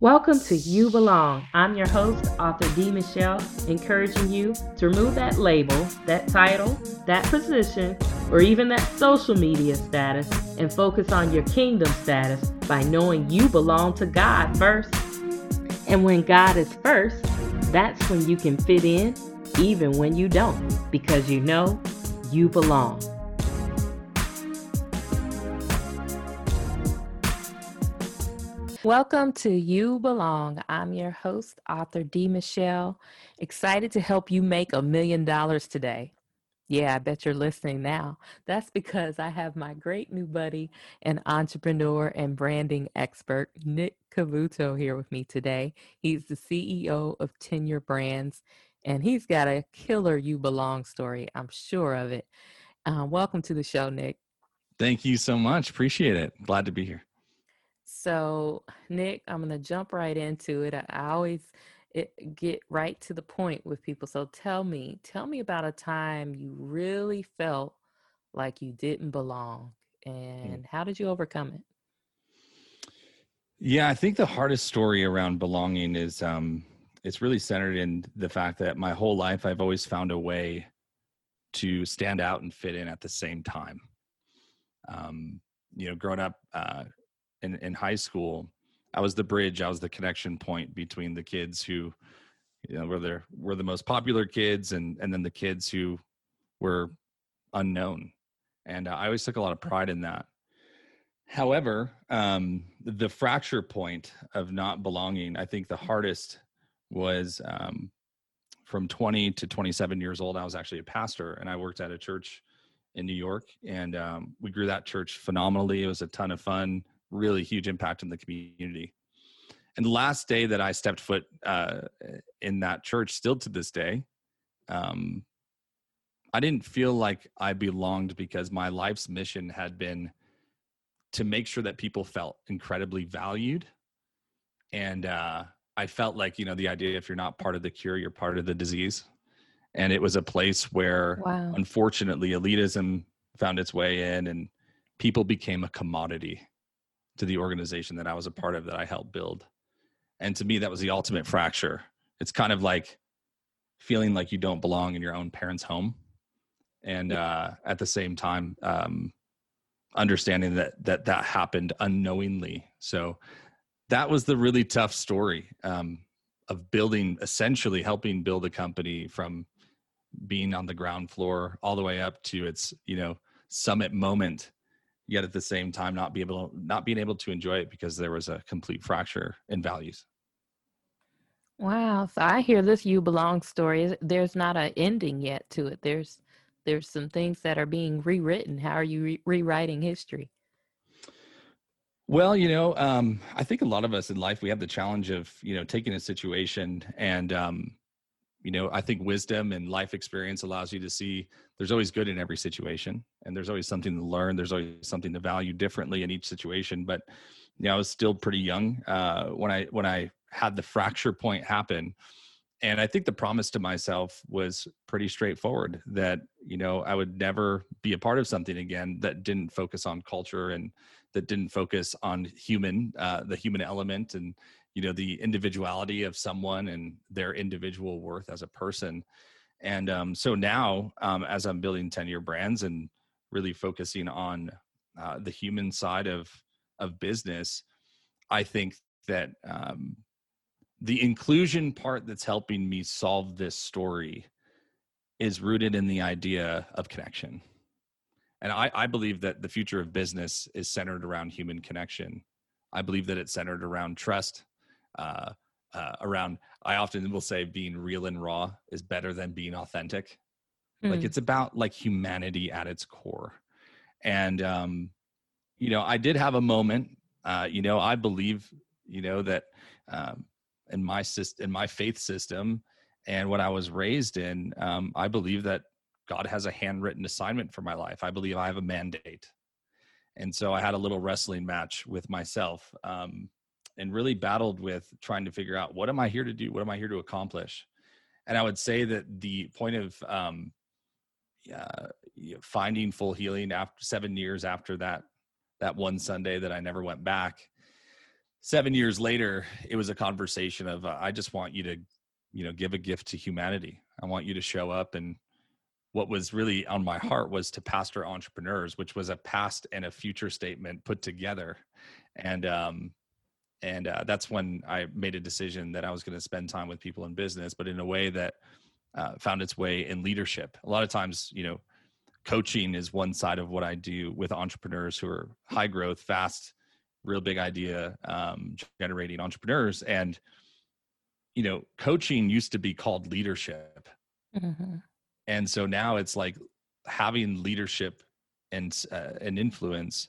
Welcome to You Belong. I'm your host, author D. Michelle, encouraging you to remove that label, that title, that position, or even that social media status and focus on your kingdom status by knowing you belong to God first. And when God is first, that's when you can fit in even when you don't, because you know you belong. Welcome to You Belong. I'm your host, author D. Michelle. Excited to help you make a million dollars today. Yeah, I bet you're listening now. That's because I have my great new buddy and entrepreneur and branding expert, Nick Cavuoto, here with me today. He's the CEO of Tenure Brands, and he's got a killer You Belong story. I'm sure of it. Uh, welcome to the show, Nick. Thank you so much. Appreciate it. Glad to be here. So, Nick, I'm going to jump right into it. I always it, get right to the point with people. So, tell me, tell me about a time you really felt like you didn't belong hmm. and how did you overcome it? Yeah, I think the hardest story around belonging is um it's really centered in the fact that my whole life I've always found a way to stand out and fit in at the same time. Um, you know, growing up uh, in, in high school, I was the bridge, I was the connection point between the kids who, you know, were there were the most popular kids and and then the kids who were unknown. And I always took a lot of pride in that. However, um, the fracture point of not belonging, I think the hardest was um, from 20 to 27 years old. I was actually a pastor and I worked at a church in New York and um, we grew that church phenomenally. It was a ton of fun really huge impact in the community. And the last day that I stepped foot uh, in that church, still to this day, um, I didn't feel like I belonged because my life's mission had been to make sure that people felt incredibly valued. And uh, I felt like, you know, the idea if you're not part of the cure, you're part of the disease. And it was a place where, wow. unfortunately, elitism found its way in and people became a commodity to the organization that I was a part of that I helped build. And to me, that was the ultimate fracture. It's kind of like feeling like you don't belong in your own parents' home. And uh, at the same time, um, understanding that that that happened unknowingly. So that was the really tough story um, of building, essentially helping build a company from being on the ground floor all the way up to its you know summit moment yet at the same time not be able not being able to enjoy it because there was a complete fracture in values. Wow so i hear this you belong story there's not an ending yet to it. There's there's some things that are being rewritten. How are you re- rewriting history? Well you know um, i think a lot of us in life we have the challenge of you know taking a situation and um, you know i think wisdom and life experience allows you to see there's always good in every situation and there's always something to learn there's always something to value differently in each situation but you know i was still pretty young uh, when i when i had the fracture point happen and i think the promise to myself was pretty straightforward that you know i would never be a part of something again that didn't focus on culture and that didn't focus on human uh, the human element and you know the individuality of someone and their individual worth as a person. And um, so now um, as i'm building Tenure Brands and really focusing on uh, the human side of of business i think that um, the inclusion part that's helping me solve this story is rooted in the idea of connection. And I, I believe that the future of business is centered around human connection. I believe that it's centered around trust uh, uh, around i often will say being real and raw is better than being authentic mm. like hmm. it's about like humanity at its core and um you know i did have a moment uh you know i believe you know that um in my system in my faith system and what i was raised in um i believe that god has a handwritten assignment for my life i believe i have a mandate and so i had a little wrestling match with myself um and really battled with trying to figure out what am I here to do? What am I here to accomplish? And I would say that the point of um, uh, finding full healing after seven years after that that one Sunday that I never went back seven years later, it was a conversation of, uh, I just want you to, you know, give a gift to humanity. I want you to show up. And what was really on my heart was to pastor entrepreneurs, which was a past and a future statement put together. And, um, and uh, that's when I made a decision that I was going to spend time with people in business, but in a way that uh, found its way in leadership. A lot of times, you know, coaching is one side of what I do with entrepreneurs who are high growth, fast, real big idea um, generating entrepreneurs. And, you know, coaching used to be called leadership. Mm-hmm. And so now it's like having leadership and uh, an influence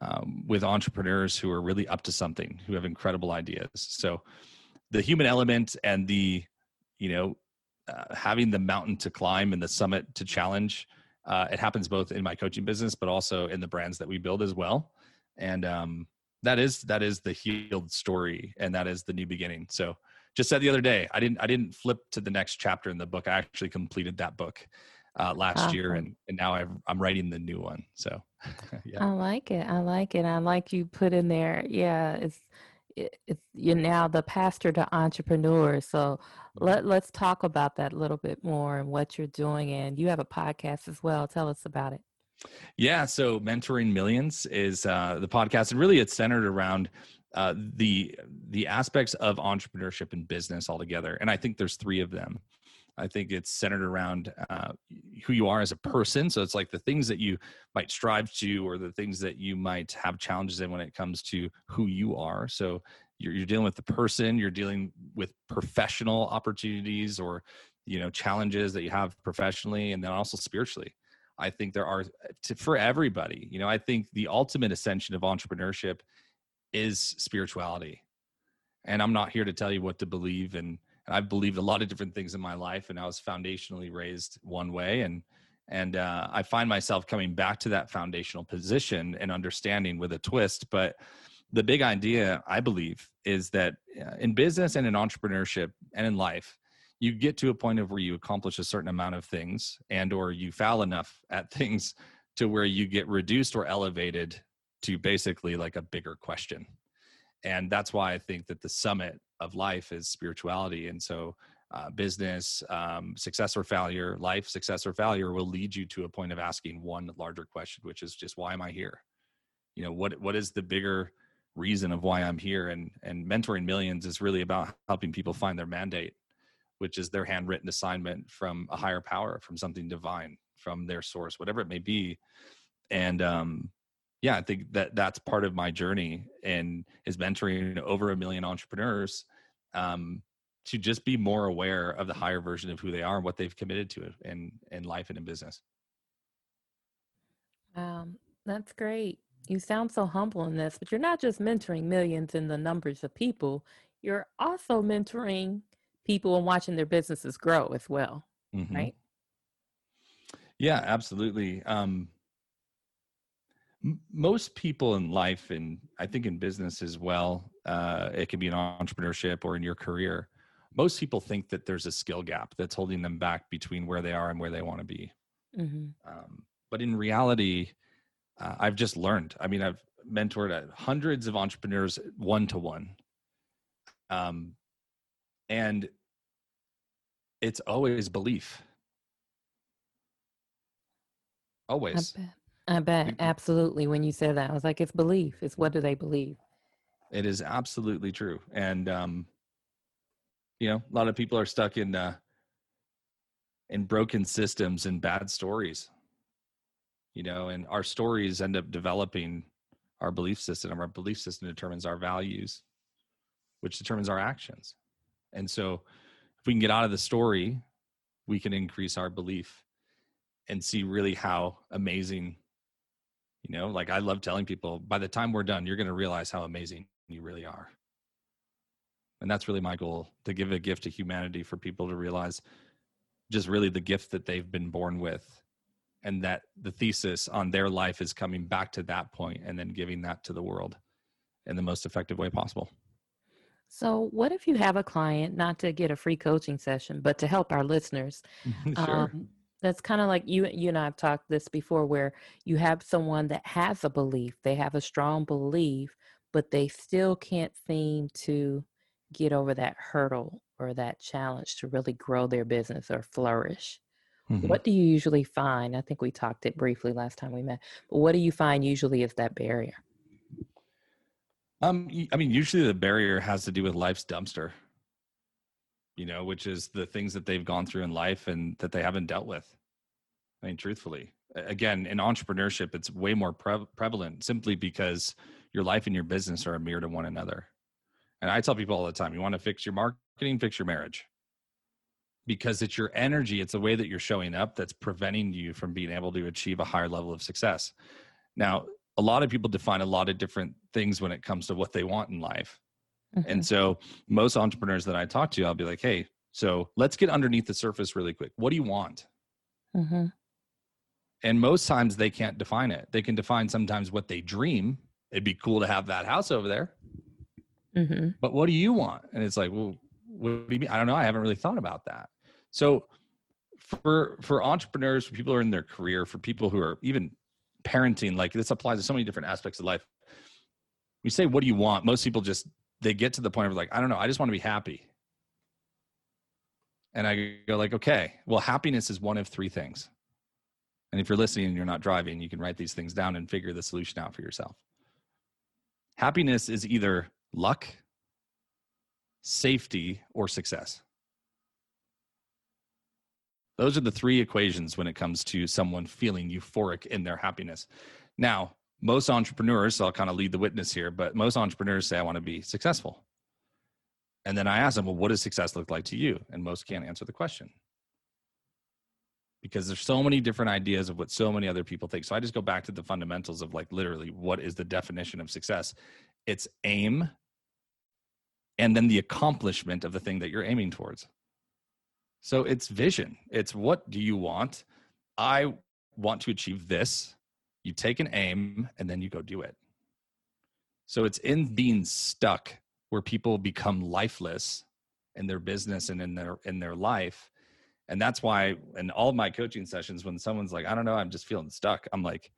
um, with entrepreneurs who are really up to something, who have incredible ideas. So the human element and the, you know, uh, having the mountain to climb and the summit to challenge uh, it happens both in my coaching business, but also in the brands that we build as well. And um, that is that is the healed story, and that is the new beginning. So, just said the other day, I didn't I didn't flip to the next chapter in the book. I actually completed that book uh, last awesome. year, and and now i am writing the new one. So, yeah, I like it. I like it. I like you put in there. Yeah, it's it's you're now the pastor to entrepreneurs. So let let's talk about that a little bit more and what you're doing. And you have a podcast as well. Tell us about it. Yeah, so mentoring millions is uh, the podcast, and really it's centered around uh, the the aspects of entrepreneurship and business altogether. And I think there's three of them. I think it's centered around uh, who you are as a person. So it's like the things that you might strive to, or the things that you might have challenges in when it comes to who you are. So you're, you're dealing with the person, you're dealing with professional opportunities or you know challenges that you have professionally, and then also spiritually. I think there are to, for everybody. You know, I think the ultimate ascension of entrepreneurship is spirituality, and I'm not here to tell you what to believe and and I've believed a lot of different things in my life, and I was foundationally raised one way, and and uh, I find myself coming back to that foundational position and understanding with a twist. But the big idea, I believe, is that uh, in business and in entrepreneurship and in life, you get to a point of where you accomplish a certain amount of things, and or you foul enough at things to where you get reduced or elevated to basically like a bigger question and that's why i think that the summit of life is spirituality and so uh, business um, success or failure life success or failure will lead you to a point of asking one larger question which is just why am i here? You know what what is the bigger reason of why i'm here? And and mentoring millions is really about helping people find their mandate which is their handwritten assignment from a higher power from something divine from their source whatever it may be. And um yeah, I think that that's part of my journey and is mentoring over a million entrepreneurs um, to just be more aware of the higher version of who they are and what they've committed to in in life and in business. Um, that's great. You sound so humble in this, but you're not just mentoring millions in the numbers of people. You're also mentoring people and watching their businesses grow as well, mm-hmm. right? Yeah, absolutely. Um, most people in life and i think in business as well uh, it can be in entrepreneurship or in your career most people think that there's a skill gap that's holding them back between where they are and where they want to be. Mm-hmm. um, but in reality uh, i've just learned. I mean i've mentored hundreds of entrepreneurs one to one um, and it's always belief. Always I bet absolutely. When you said that, I was like, it's belief. It's what do they believe? It is absolutely true, and um, you know, a lot of people are stuck in uh, in broken systems and bad stories. You know, and our stories end up developing our belief system. Our belief system determines our values, which determines our actions. And so, if we can get out of the story, we can increase our belief and see really how amazing you know like i love telling people by the time we're done you're going to realize how amazing you really are and that's really my goal to give a gift to humanity for people to realize just really the gift that they've been born with and that the thesis on their life is coming back to that point and then giving that to the world in the most effective way possible so what if you have a client not to get a free coaching session but to help our listeners sure. Um, that's kind of like you you and I've talked this before where you have someone that has a belief, they have a strong belief, but they still can't seem to get over that hurdle or that challenge to really grow their business or flourish. Mhm. What do you usually find? I think we talked it briefly last time we met, but what do you find usually is that barrier? Um, I mean, usually the barrier has to do with life's dumpster, you know, which is the things that they've gone through in life and that they haven't dealt with. I mean, truthfully, again, in entrepreneurship, it's way more pre- prevalent simply because your life and your business are a mirror to one another. And I tell people all the time, you want to fix your marketing, fix your marriage. Because it's your energy, it's the way that you're showing up that's preventing you from being able to achieve a higher level of success. Now, a lot of people define a lot of different things when it comes to what they want in life. And Mhm, so most entrepreneurs that I talk to, I'll be like, hey, so let's get underneath the surface really quick. What do you want? mhm, And most times they can't define it. They can define sometimes what they dream. It'd be cool to have that house over there. mhm, But what do you want? And it's like, well, what do you mean? I don't know. I haven't really thought about that. So for for entrepreneurs, for people who are in their career, for people who are even parenting, like this applies to so many different aspects of life. We say, what do you want? Most people just they get to the point of like, I don't know, I just want to be happy. And I go like, okay, well, happiness is one of three things. And if you're listening and you're not driving, you can write these things down and figure the solution out for yourself. Happiness is either luck, safety, or success. Those are the three equations when it comes to someone feeling euphoric in their happiness. Now, most entrepreneurs, so I'll kind of lead the witness here, but most entrepreneurs say, I want to be successful. And then I ask them, well, what does success look like to you? And most can't answer the question because there's so many different ideas of what so many other people think. So I just go back to the fundamentals of like literally what is the definition of success? It's aim and then the accomplishment of the thing that you're aiming towards. So it's vision. It's what do you want? I want to achieve this. You take an aim and then you go do it. So it's in being stuck where people become lifeless in their business and in their in their life. And that's why in all my coaching sessions, when someone's like, I don't know, I'm just feeling stuck, I'm like,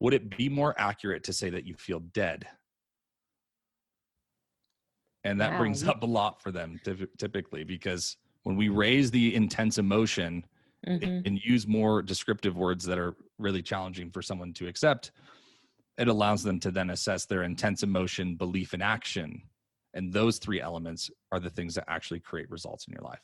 would it be more accurate to say that you feel dead? And that Wow, brings up a lot for them typically because when we raise the intense emotion mhm. and use more descriptive words that are really challenging for someone to accept, it allows them to then assess their intense emotion, belief, and action. And those three elements are the things that actually create results in your life.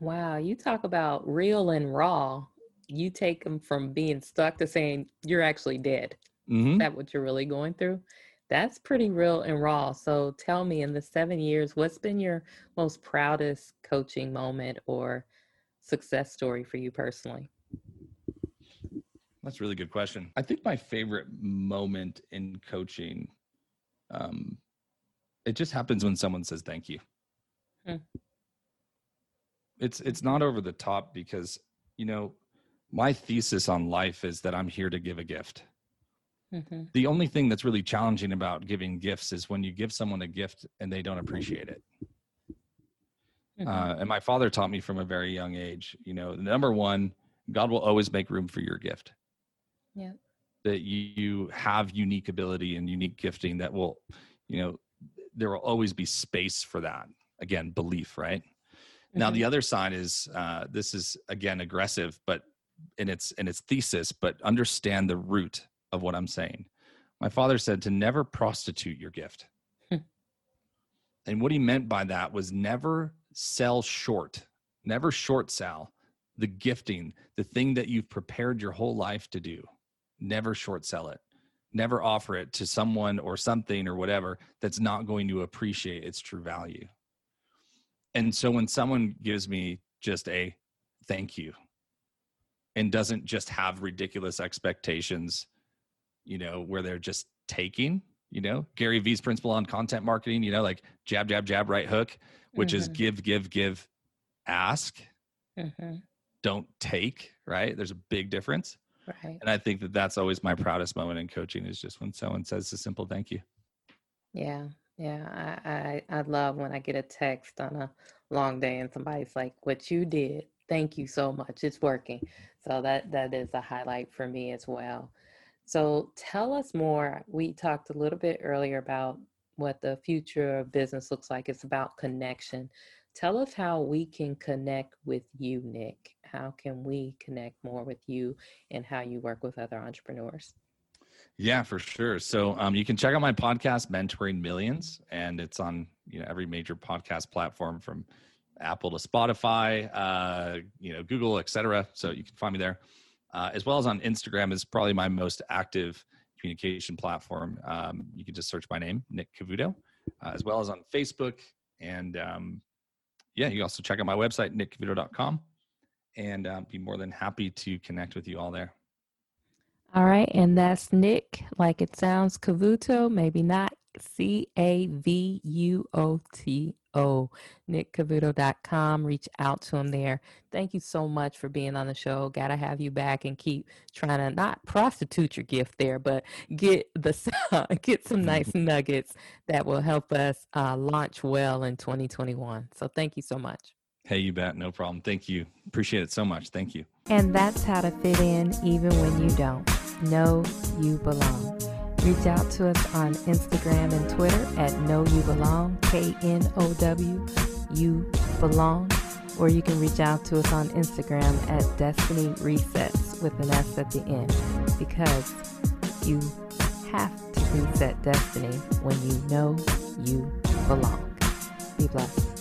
Wow, you talk about real and raw. You take them from being stuck to saying you're actually dead. Mm-hmm. Is that what you're really going through? That's pretty real and raw. So tell me, in the seven years, what's been your most proudest coaching moment or success story for you personally? That's a really good question. I think my favorite moment in coaching, um, it just happens when someone says thank you. Hmm. It's it's not over the top because you know my thesis on life is that I'm here to give a gift. hmm The only thing that's really challenging about giving gifts is when you give someone a gift and they don't appreciate it. Hmm Uh, and my father taught me from a very young age, you know, number one, God will always make room for your gift. Yeah. That you, have unique ability and unique gifting that will, you know, there will always be space for that. Again, belief, right? Now Mhm. the other side is uh, this is again aggressive, but in its in its thesis, but understand the root of what I'm saying. My father said to never prostitute your gift. Hmm. and what he meant by that was never sell short, never short sell the gifting, the thing that you've prepared your whole life to do. Never short sell it. Never offer it to someone or something or whatever that's not going to appreciate its true value. And so when someone gives me just a thank you and doesn't just have ridiculous expectations, you know, where they're just taking, you know, Gary Vee's principle on content marketing, you know, like jab, jab, jab, right hook, which is Mhm. give, give, give, ask, Mhm. don't take, right? There's a big difference. Right. And I think that that's always my proudest moment in coaching is just when someone says a simple thank you. Yeah. Yeah. I, I I love when I get a text on a long day and somebody's like, "What you did, thank you so much. It's working." So that that is a highlight for me as well. So tell us more. We talked a little bit earlier about what the future of business looks like. It's about connection. Tell us how we can connect with you, Nick. How can we connect more with you and how you work with other entrepreneurs? Yeah, for sure. So um, you can check out my podcast, Mentoring Millions, and it's on you know every major podcast platform from Apple to Spotify, uh, you know Google, etc. So you can find me there, uh, as well as on Instagram is probably my most active communication platform. Um, you can just search my name, Nick Cavuoto, uh, as well as on Facebook. And um, yeah, you also check out my website, nickcavuoto.com, and uh, be more than happy to connect with you all there. All right, and that's Nick, like it sounds, Cavuoto, maybe not C A V U O T O, nickcavuoto.com. Reach out to him there. Thank you so much for being on the show. Got to have you back and keep trying to not prostitute your gift there, but get the get some nice nuggets that will help us uh, launch well in 2021. So thank you so much. Hey, you bet. No problem. Thank you. Appreciate it so much. Thank you. And that's how to fit in even when you don't. Know you belong. Reach out to us on Instagram and Twitter at Know You Belong, K N O W, You Belong. Or you can reach out to us on Instagram at Destiny Resets with an S at the end because you have to reset destiny when you know you belong. Be blessed.